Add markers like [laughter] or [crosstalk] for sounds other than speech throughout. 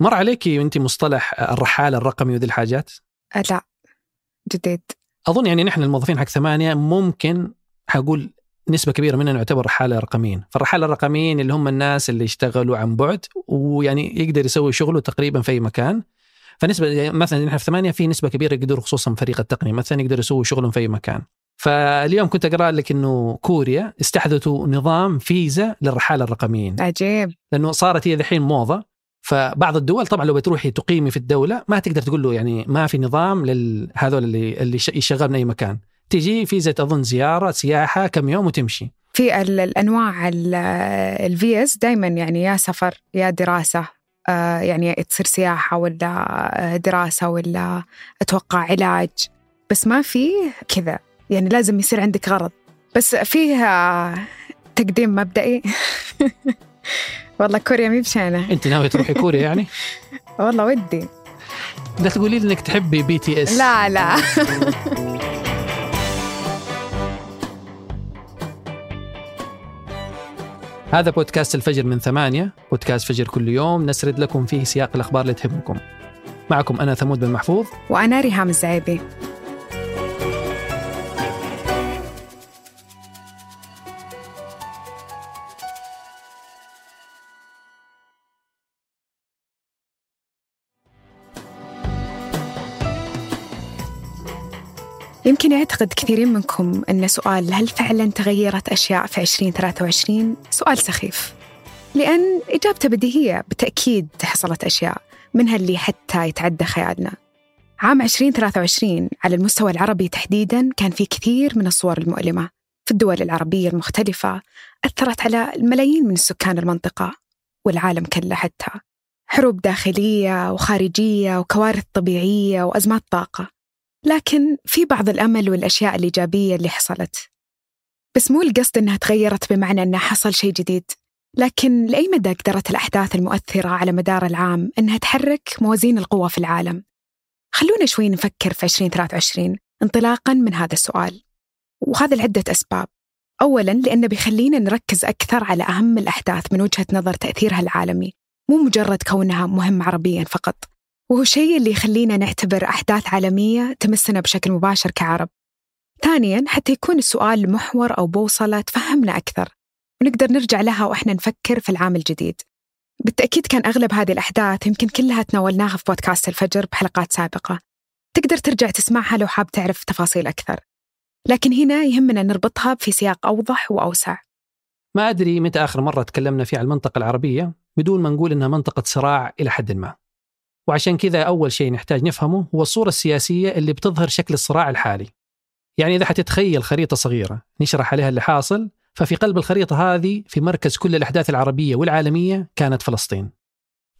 مر عليكي وانت مصطلح الرحال الرقمي وذي الحاجات؟ أه لا جديد أظن يعني نحن الموظفين حق ثمانية ممكن حقول نسبة كبيرة مننا نعتبر رحالة رقميين، فالرحالة الرقميين اللي هم الناس اللي يشتغلوا عن بعد ويعني يقدر يسوي شغله تقريبا في أي مكان. فنسبة يعني مثلا نحن في ثمانية في نسبة كبيرة يقدروا خصوصا فريق التقنية مثلا يقدروا يسووا شغلهم في أي مكان. فاليوم كنت أقرأ لك إنه كوريا استحدثوا نظام فيزا للرحالة الرقميين عجيب لأنه صارت هي الحين موضة فبعض الدول طبعا لو بتروحي تقيمي في الدولة ما تقدر تقول له يعني ما في نظام لهذول اللي اللي يشغل من اي مكان. تجي فيزا أظن زيارة سياحة كم يوم وتمشي. في الأنواع الفي اس دائما يعني يا سفر يا دراسة آه، يعني تصير سياحة ولا دراسة ولا أتوقع علاج. بس ما في كذا. يعني لازم يصير عندك غرض. بس فيها تقديم مبدئي. [laughs] والله كوريا مي بشانة. أنت ناوي تروحي كوريا يعني؟ [laughs] والله ودي. لا تقولي لي إنك تحبي بي تي اس لا لا. [laughs] هذا بودكاست الفجر من ثمانية بودكاست فجر كل يوم. نسرد لكم فيه سياق الأخبار اللي تهمكم. معكم أنا ثمود بن محفوظ. وأنا ريهام الزعيبي. يمكن يعتقد كثيرين منكم أن سؤال هل فعلا تغيرت أشياء في 2023 سؤال سخيف. لأن إجابته بديهية بالتأكيد حصلت أشياء منها اللي حتى يتعدى خيالنا. عام 2023 على المستوى العربي تحديدا كان في كثير من الصور المؤلمة. في الدول العربية المختلفة أثرت على الملايين من السكان المنطقة والعالم كله حتى. حروب داخلية وخارجية وكوارث طبيعية وأزمات طاقة. لكن في بعض الأمل والأشياء الإيجابية اللي حصلت. بس مو القصد إنها تغيرت بمعنى إنه حصل شيء جديد. لكن لأي مدى قدرت الأحداث المؤثرة على مدار العام إنها تحرك موازين القوى في العالم؟ خلونا شوي نفكر في 2023 انطلاقا من هذا السؤال. وهذا لعدة أسباب. أولا لأنه بيخلينا نركز أكثر على أهم الأحداث من وجهة نظر تأثيرها العالمي مو مجرد كونها مهم عربيا فقط. وهو الشيء اللي يخلينا نعتبر أحداث عالمية تمسنا بشكل مباشر كعرب. ثانيا حتى يكون السؤال محور أو بوصلة تفهمنا أكثر ونقدر نرجع لها وإحنا نفكر في العام الجديد. بالتأكيد كان أغلب هذه الأحداث يمكن كلها تناولناها في بودكاست الفجر بحلقات سابقة. تقدر ترجع تسمعها لو حاب تعرف تفاصيل أكثر. لكن هنا يهمنا نربطها في سياق أوضح وأوسع. ما أدري متى آخر مرة تكلمنا فيه عن المنطقة العربية بدون ما نقول إنها منطقة صراع إلى حد ما. وعشان كذا أول شيء نحتاج نفهمه هو الصورة السياسية اللي بتظهر شكل الصراع الحالي. يعني إذا حتتخيل خريطة صغيرة نشرح عليها اللي حاصل ففي قلب الخريطة هذه في مركز كل الأحداث العربية والعالمية كانت فلسطين.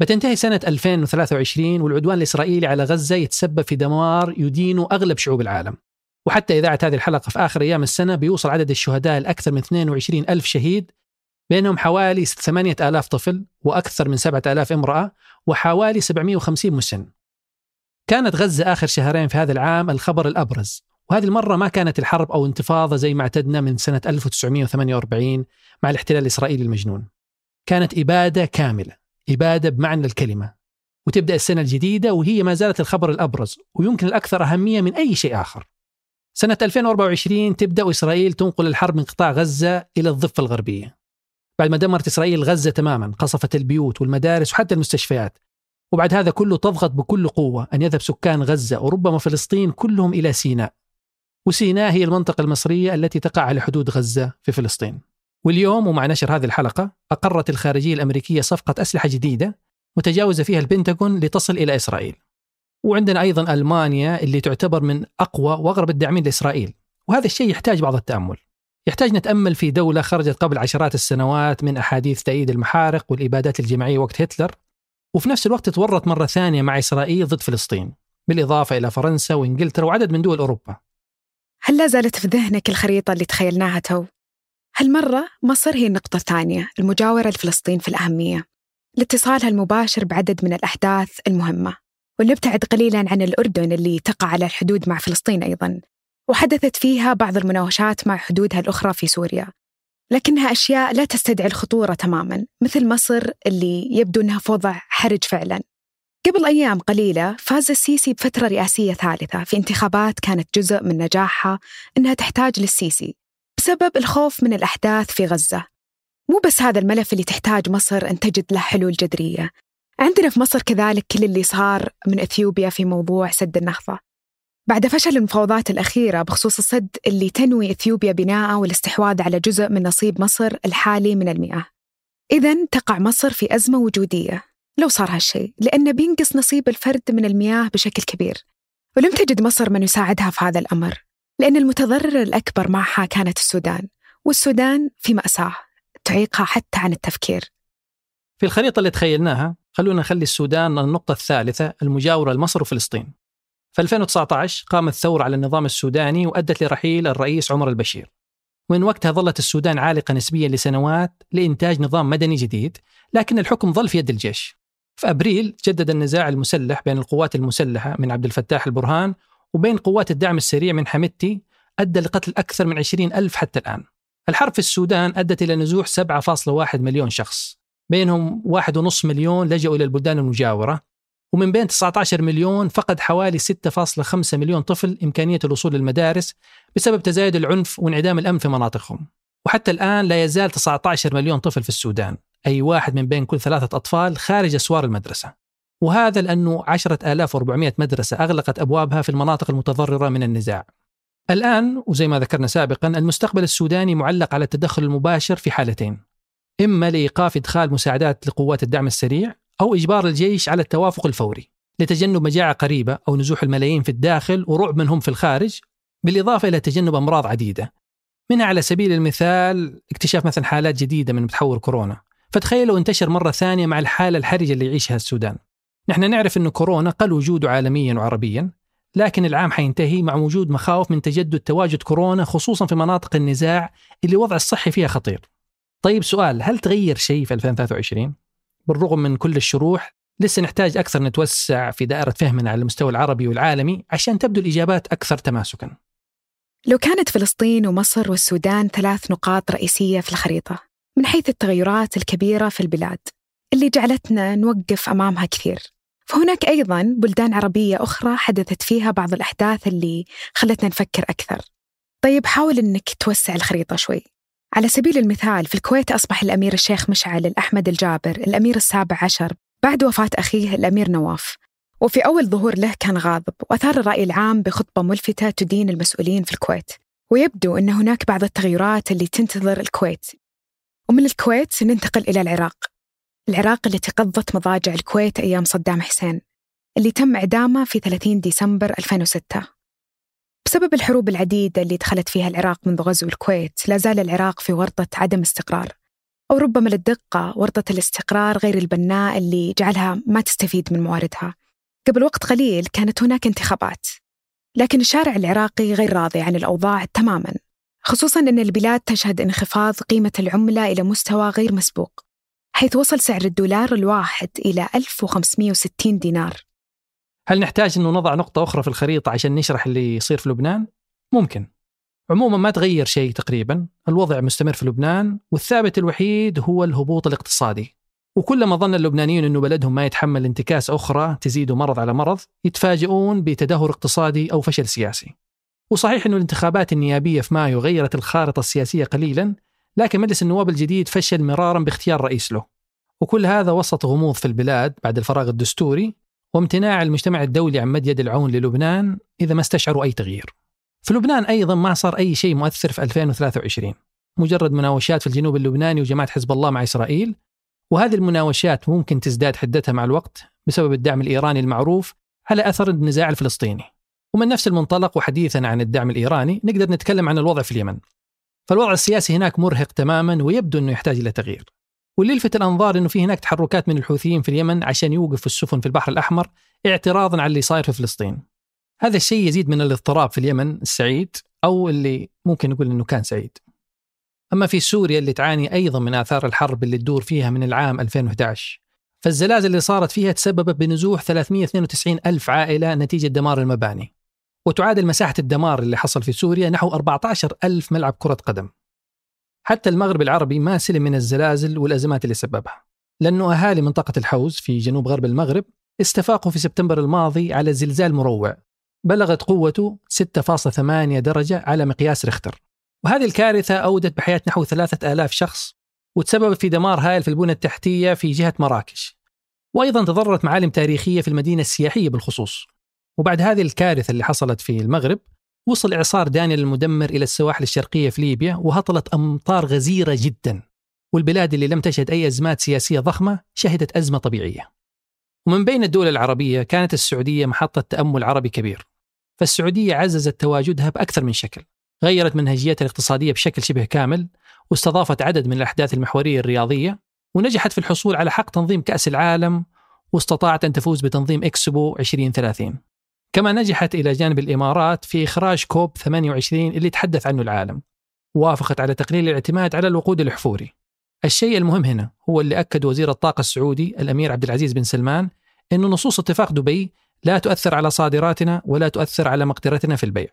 بتنتهي سنة 2023 والعدوان الإسرائيلي على غزة يتسبب في دمار يدين أغلب شعوب العالم. وحتى إذاعة هذه الحلقة في آخر أيام السنة بيوصل عدد الشهداء لأكثر من 22 ألف شهيد بينهم حوالي 8000 طفل وأكثر من 7000 امرأة وحوالي 750 مسن. كانت غزة آخر شهرين في هذا العام الخبر الأبرز وهذه المرة ما كانت الحرب أو انتفاضة زي ما اعتدنا من سنة 1948 مع الاحتلال الإسرائيلي المجنون. كانت إبادة كاملة إبادة بمعنى الكلمة. وتبدأ السنة الجديدة وهي ما زالت الخبر الأبرز ويمكن الأكثر أهمية من أي شيء آخر. سنة 2024 تبدأ إسرائيل تنقل الحرب من قطاع غزة إلى الضفة الغربية. بعد ما دمرت إسرائيل غزة تماما قصفت البيوت والمدارس وحتى المستشفيات. وبعد هذا كله تضغط بكل قوة أن يذهب سكان غزة وربما فلسطين كلهم إلى سيناء. وسيناء هي المنطقة المصرية التي تقع على حدود غزة في فلسطين. واليوم ومع نشر هذه الحلقة أقرت الخارجية الأمريكية صفقة أسلحة جديدة متجاوزة فيها البنتاغون لتصل إلى إسرائيل. وعندنا أيضا ألمانيا اللي تعتبر من أقوى وأغرب الداعمين لإسرائيل. وهذا الشيء يحتاج بعض التأمل. يحتاج نتأمل في دولة خرجت قبل عشرات السنوات من أحاديث تأييد المحارق والإبادات الجماعية وقت هتلر وفي نفس الوقت تورط مرة ثانية مع إسرائيل ضد فلسطين بالإضافة إلى فرنسا وإنجلترا وعدد من دول أوروبا هل لا زالت في ذهنك الخريطة اللي تخيلناها تو؟ هالمرة مصر هي النقطة الثانية المجاورة لفلسطين في الأهمية لاتصالها المباشر بعدد من الأحداث المهمة واللي ابتعد قليلا عن الأردن اللي تقع على الحدود مع فلسطين أيضا وحدثت فيها بعض المناوشات مع حدودها الأخرى في سوريا. لكنها أشياء لا تستدعي الخطورة تماما مثل مصر اللي يبدو أنها في وضع حرج فعلا. قبل أيام قليلة فاز السيسي بفترة رئاسية ثالثة في انتخابات كانت جزء من نجاحها إنها تحتاج للسيسي بسبب الخوف من الأحداث في غزة. مو بس هذا الملف اللي تحتاج مصر أن تجد له حلول جذرية. عندنا في مصر كذلك كل اللي صار من إثيوبيا في موضوع سد النهضة. بعد فشل المفاوضات الأخيرة بخصوص السد اللي تنوي إثيوبيا بناءه والاستحواذ على جزء من نصيب مصر الحالي من المياه إذا تقع مصر في أزمة وجودية. لو صار هالشيء لأنه بينقص نصيب الفرد من المياه بشكل كبير. ولم تجد مصر من يساعدها في هذا الأمر لأن المتضرر الأكبر معها كانت السودان والسودان في مأساة تعيقها حتى عن التفكير. في الخريطة اللي تخيلناها خلونا نخلي السودان النقطة الثالثة المجاورة لمصر وفلسطين. في 2019 قامت ثورة على النظام السوداني وأدت لرحيل الرئيس عمر البشير. ومن وقتها ظلت السودان عالقة نسبيا لسنوات لإنتاج نظام مدني جديد لكن الحكم ظل في يد الجيش. في أبريل جدد النزاع المسلح بين القوات المسلحة من عبد الفتاح البرهان وبين قوات الدعم السريع من حمدتي أدى لقتل أكثر من 20 ألف حتى الآن. الحرب في السودان أدت إلى نزوح 7.1 مليون شخص. بينهم 1.5 مليون لجأوا إلى البلدان المجاورة ومن بين 19 مليون فقد حوالي 6.5 مليون طفل إمكانية الوصول للمدارس بسبب تزايد العنف وانعدام الأمن في مناطقهم. وحتى الآن لا يزال 19 مليون طفل في السودان أي واحد من بين كل ثلاثة أطفال خارج أسوار المدرسة. وهذا لأنه 10400 مدرسة أغلقت أبوابها في المناطق المتضررة من النزاع. الآن وزي ما ذكرنا سابقا المستقبل السوداني معلق على التدخل المباشر في حالتين. إما لإيقاف إدخال مساعدات لقوات الدعم السريع أو إجبار الجيش على التوافق الفوري لتجنب مجاعة قريبة أو نزوح الملايين في الداخل ورعب منهم في الخارج بالإضافة إلى تجنب أمراض عديدة. منها على سبيل المثال اكتشاف مثلا حالات جديدة من متحور كورونا. فتخيل لو انتشر مرة ثانية مع الحالة الحرجة اللي يعيشها السودان. نحن نعرف أن كورونا قل وجوده عالميا وعربيا لكن العام حينتهي مع وجود مخاوف من تجدد تواجد كورونا خصوصا في مناطق النزاع اللي الوضع الصحي فيها خطير. طيب سؤال هل تغير شيء في 2023 بالرغم من كل الشروح لسه نحتاج أكثر نتوسع في دائرة فهمنا على المستوى العربي والعالمي عشان تبدو الإجابات أكثر تماسكا. لو كانت فلسطين ومصر والسودان ثلاث نقاط رئيسية في الخريطة من حيث التغيرات الكبيرة في البلاد اللي جعلتنا نوقف أمامها كثير فهناك أيضا بلدان عربية أخرى حدثت فيها بعض الأحداث اللي خلتنا نفكر أكثر. طيب حاول أنك توسع الخريطة شوي. على سبيل المثال في الكويت أصبح الأمير الشيخ مشعل الأحمد الجابر الأمير السابع عشر بعد وفاة أخيه الأمير نواف. وفي أول ظهور له كان غاضب وأثار الرأي العام بخطبة ملفتة تدين المسؤولين في الكويت. ويبدو أن هناك بعض التغيرات اللي تنتظر الكويت. ومن الكويت ننتقل إلى العراق. العراق التي قضت مضاجع الكويت أيام صدام حسين اللي تم إعدامه في 30 ديسمبر 2006 بسبب الحروب العديدة اللي دخلت فيها العراق منذ غزو الكويت لا زال العراق في ورطة عدم استقرار. أو ربما للدقة ورطة الاستقرار غير البناء اللي جعلها ما تستفيد من مواردها. قبل وقت قليل كانت هناك انتخابات لكن الشارع العراقي غير راضي عن الأوضاع تماما خصوصا أن البلاد تشهد انخفاض قيمة العملة إلى مستوى غير مسبوق حيث وصل سعر الدولار الواحد إلى 1560 دينار. هل نحتاج أنه نضع نقطة أخرى في الخريطة عشان نشرح اللي يصير في لبنان؟ ممكن. عموما ما تغير شيء تقريبا. الوضع مستمر في لبنان والثابت الوحيد هو الهبوط الاقتصادي. وكلما ظن اللبنانيون أنه بلدهم ما يتحمل انتكاس أخرى تزيد مرض على مرض يتفاجئون بتدهور اقتصادي أو فشل سياسي. وصحيح أن الانتخابات النيابية في مايو غيرت الخارطة السياسية قليلا لكن مجلس النواب الجديد فشل مرارا باختيار رئيس له. وكل هذا وسط غموض في البلاد بعد الفراغ الدستوري وامتناع المجتمع الدولي عن مد يد العون للبنان إذا ما استشعروا أي تغيير. في لبنان أيضا ما صار أي شيء مؤثر في 2023 مجرد مناوشات في الجنوب اللبناني وجماعة حزب الله مع إسرائيل وهذه المناوشات ممكن تزداد حدتها مع الوقت بسبب الدعم الإيراني المعروف على أثر النزاع الفلسطيني. ومن نفس المنطلق وحديثا عن الدعم الإيراني نقدر نتكلم عن الوضع في اليمن. فالوضع السياسي هناك مرهق تماما ويبدو أنه يحتاج إلى تغيير. واللي يلفت الأنظار أنه في هناك تحركات من الحوثيين في اليمن عشان يوقفوا السفن في البحر الأحمر اعتراضا على اللي صاير في فلسطين. هذا الشيء يزيد من الاضطراب في اليمن السعيد أو اللي ممكن نقول أنه كان سعيد. أما في سوريا اللي تعاني أيضا من آثار الحرب اللي تدور فيها من العام 2011 فالزلازل اللي صارت فيها تسببت بنزوح 392 ألف عائلة نتيجة دمار المباني. وتعادل مساحة الدمار اللي حصل في سوريا نحو 14 ألف ملعب كرة قدم. حتى المغرب العربي ما سلم من الزلازل والأزمات اللي سببها. لأنه أهالي منطقة الحوز في جنوب غرب المغرب استفاقوا في سبتمبر الماضي على زلزال مروع. بلغت قوته 6.8 درجة على مقياس ريختر. وهذه الكارثة أودت بحياة نحو ثلاثة آلاف شخص وتسببت في دمار هائل في البنى التحتية في جهة مراكش. وأيضا تضررت معالم تاريخية في المدينة السياحية بالخصوص. وبعد هذه الكارثة اللي حصلت في المغرب وصل إعصار دانيال المدمر إلى السواحل الشرقية في ليبيا وهطلت أمطار غزيرة جدا والبلاد اللي لم تشهد أي أزمات سياسية ضخمة شهدت أزمة طبيعية. ومن بين الدول العربية كانت السعودية محطة تأمل عربي كبير فالسعودية عززت تواجدها بأكثر من شكل غيرت منهجيتها الاقتصادية بشكل شبه كامل واستضافت عدد من الأحداث المحورية الرياضية ونجحت في الحصول على حق تنظيم كأس العالم واستطاعت أن تفوز بتنظيم إكسبو 2030 كما نجحت إلى جانب الإمارات في إخراج كوب 28 اللي تحدث عنه العالم وافقت على تقليل الاعتماد على الوقود الأحفوري الشيء المهم هنا هو اللي أكد وزير الطاقة السعودي الأمير عبد العزيز بن سلمان أن نصوص اتفاق دبي لا تؤثر على صادراتنا ولا تؤثر على مقدرتنا في البيع.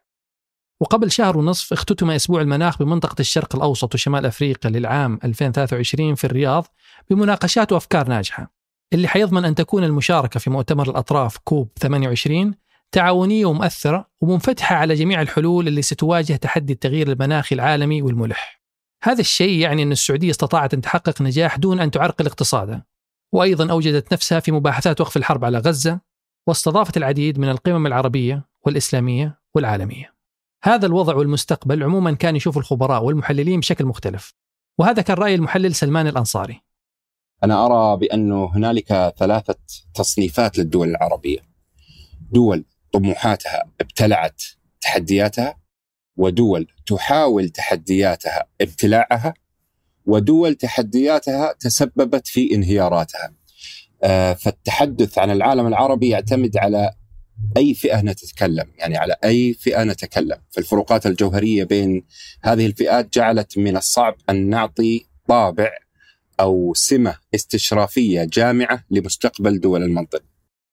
وقبل شهر ونصف اختتم أسبوع المناخ بمنطقة الشرق الأوسط وشمال أفريقيا للعام 2023 في الرياض بمناقشات وأفكار ناجحة اللي حيضمن أن تكون المشاركة في مؤتمر الأطراف كوب 28 تعاونية ومؤثرة ومنفتحة على جميع الحلول اللي ستواجه تحدي التغيير المناخي العالمي والملح. هذا الشيء يعني أن السعودية استطاعت أن تحقق نجاح دون أن تعرقل اقتصادها وأيضا أوجدت نفسها في مباحثات وقف الحرب على غزة واستضافت العديد من القمم العربية والإسلامية والعالمية. هذا الوضع والمستقبل عموما كان يشوف الخبراء والمحللين بشكل مختلف وهذا كان رأي المحلل سلمان الأنصاري. أنا أرى بأنه هنالك ثلاثة تصنيفات للدول العربية. دول طموحاتها ابتلعت تحدياتها ودول تحاول تحدياتها ابتلاعها ودول تحدياتها تسببت في انهياراتها. آه، فالتحدث عن العالم العربي يعتمد على أي فئة نتكلم يعني على أي فئة نتكلم. فالفروقات الجوهرية بين هذه الفئات جعلت من الصعب أن نعطي طابع أو سمة استشرافية جامعة لمستقبل دول المنطقة.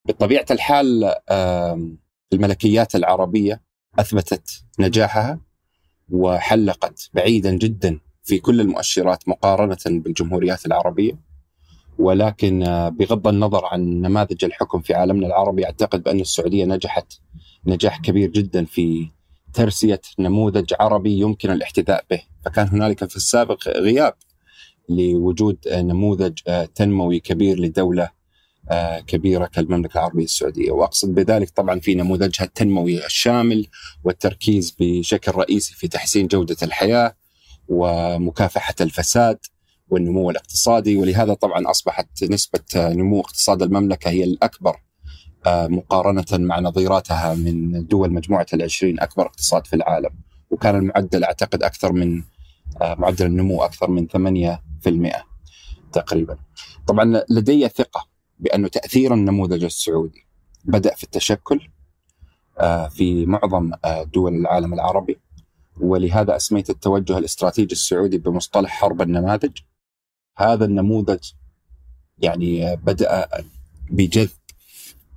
بطبيعة الحال الملكيات العربية أثبتت نجاحها وحلقت بعيدا جدا في كل المؤشرات مقارنة بالجمهوريات العربية. ولكن بغض النظر عن نماذج الحكم في عالمنا العربي أعتقد بأن السعودية نجحت نجاح كبير جدا في ترسية نموذج عربي يمكن الاحتذاء به، فكان هنالك في السابق غياب لوجود نموذج تنموي كبير لدولة آه، كبيرة كالمملكة العربية السعودية، وأقصد بذلك طبعا في نموذجها التنموي الشامل والتركيز بشكل رئيسي في تحسين جودة الحياة ومكافحة الفساد والنمو الاقتصادي. ولهذا طبعا أصبحت نسبة نمو اقتصاد المملكة هي الأكبر آه، مقارنة مع نظيراتها من دول مجموعة العشرين أكبر اقتصاد في العالم. وكان المعدل أعتقد أكثر من آه، معدل النمو أكثر من 8% تقريبا. طبعا لدي ثقة بأنه تأثير النموذج السعودي بدأ في التشكل آه، في معظم آه، دول العالم العربي. ولهذا أسميت التوجه الاستراتيجي السعودي بمصطلح حرب النماذج. هذا النموذج يعني بدأ بجذب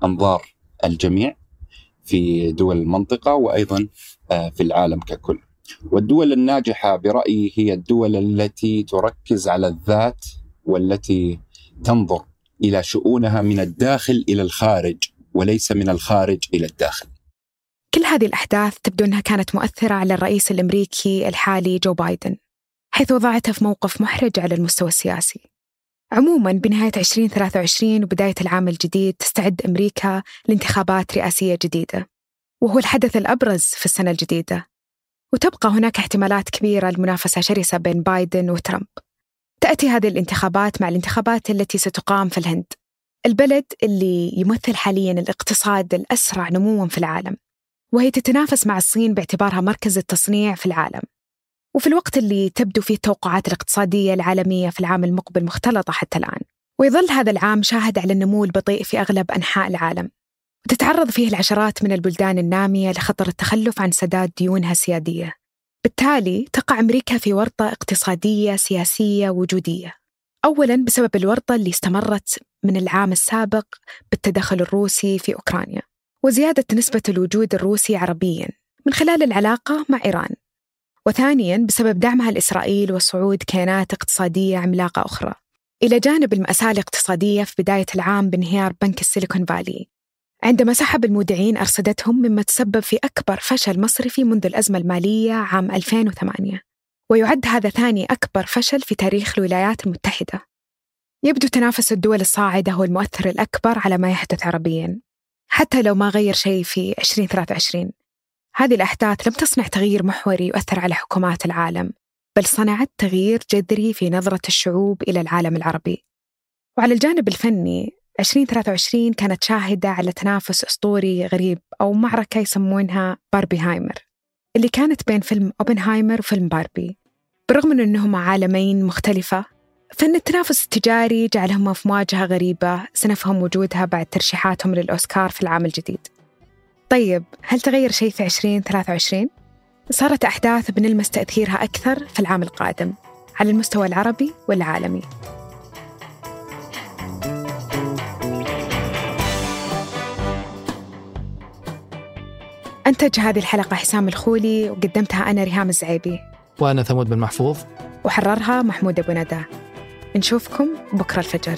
أنظار الجميع في دول المنطقة وأيضا آه، في العالم ككل. والدول الناجحة برأيي هي الدول التي تركز على الذات والتي تنظر إلى شؤونها من الداخل إلى الخارج وليس من الخارج إلى الداخل. كل هذه الأحداث تبدو انها كانت مؤثرة على الرئيس الأمريكي الحالي جو بايدن حيث وضعته في موقف محرج على المستوى السياسي. عموما بنهاية 2023 وبداية العام الجديد تستعد أمريكا لانتخابات رئاسية جديدة وهو الحدث الأبرز في السنة الجديدة. وتبقى هناك احتمالات كبيرة لمنافسة شرسة بين بايدن وترامب. تأتي هذه الانتخابات مع الانتخابات التي ستقام في الهند البلد اللي يمثل حاليا الاقتصاد الأسرع نموا في العالم وهي تتنافس مع الصين باعتبارها مركز التصنيع في العالم. وفي الوقت اللي تبدو فيه التوقعات الاقتصادية العالمية في العام المقبل مختلطة حتى الآن ويظل هذا العام شاهد على النمو البطيء في أغلب أنحاء العالم. وتتعرض فيه العشرات من البلدان النامية لخطر التخلف عن سداد ديونها السيادية. بالتالي تقع أمريكا في ورطة اقتصادية سياسية وجودية. أولا بسبب الورطة اللي استمرت من العام السابق بالتدخل الروسي في أوكرانيا وزيادة نسبة الوجود الروسي عربيا من خلال العلاقة مع إيران. وثانيا بسبب دعمها لإسرائيل وصعود كيانات اقتصادية عملاقة أخرى. إلى جانب المأساة الاقتصادية في بداية العام بانهيار بنك السيليكون فالي. عندما سحب المودعين أرصدتهم مما تسبب في أكبر فشل مصرفي منذ الأزمة المالية عام 2008 ويعد هذا ثاني أكبر فشل في تاريخ الولايات المتحدة. يبدو تنافس الدول الصاعدة هو المؤثر الأكبر على ما يحدث عربياً حتى لو ما غير شيء في 2023 هذه الأحداث لم تصنع تغيير محوري يؤثر على حكومات العالم بل صنعت تغيير جذري في نظرة الشعوب إلى العالم العربي. وعلى الجانب الفني 2023 كانت شاهدة على تنافس أسطوري غريب أو معركة يسمونها باربي هايمر اللي كانت بين فيلم أوبنهايمر وفيلم باربي. برغم من أنهما عالمين مختلفة فإن التنافس التجاري جعلهما في مواجهة غريبة سنفهم وجودها بعد ترشيحاتهم للأوسكار في العام الجديد. طيب هل تغير شيء في 2023؟ صارت أحداث بنلمس تأثيرها أكثر في العام القادم على المستوى العربي والعالمي. أنتج هذه الحلقة حسام الخولي وقدمتها أنا ريهام الزعيبي. وأنا ثمود بن محفوظ. وحررها محمود أبو ندى. نشوفكم بكرة الفجر.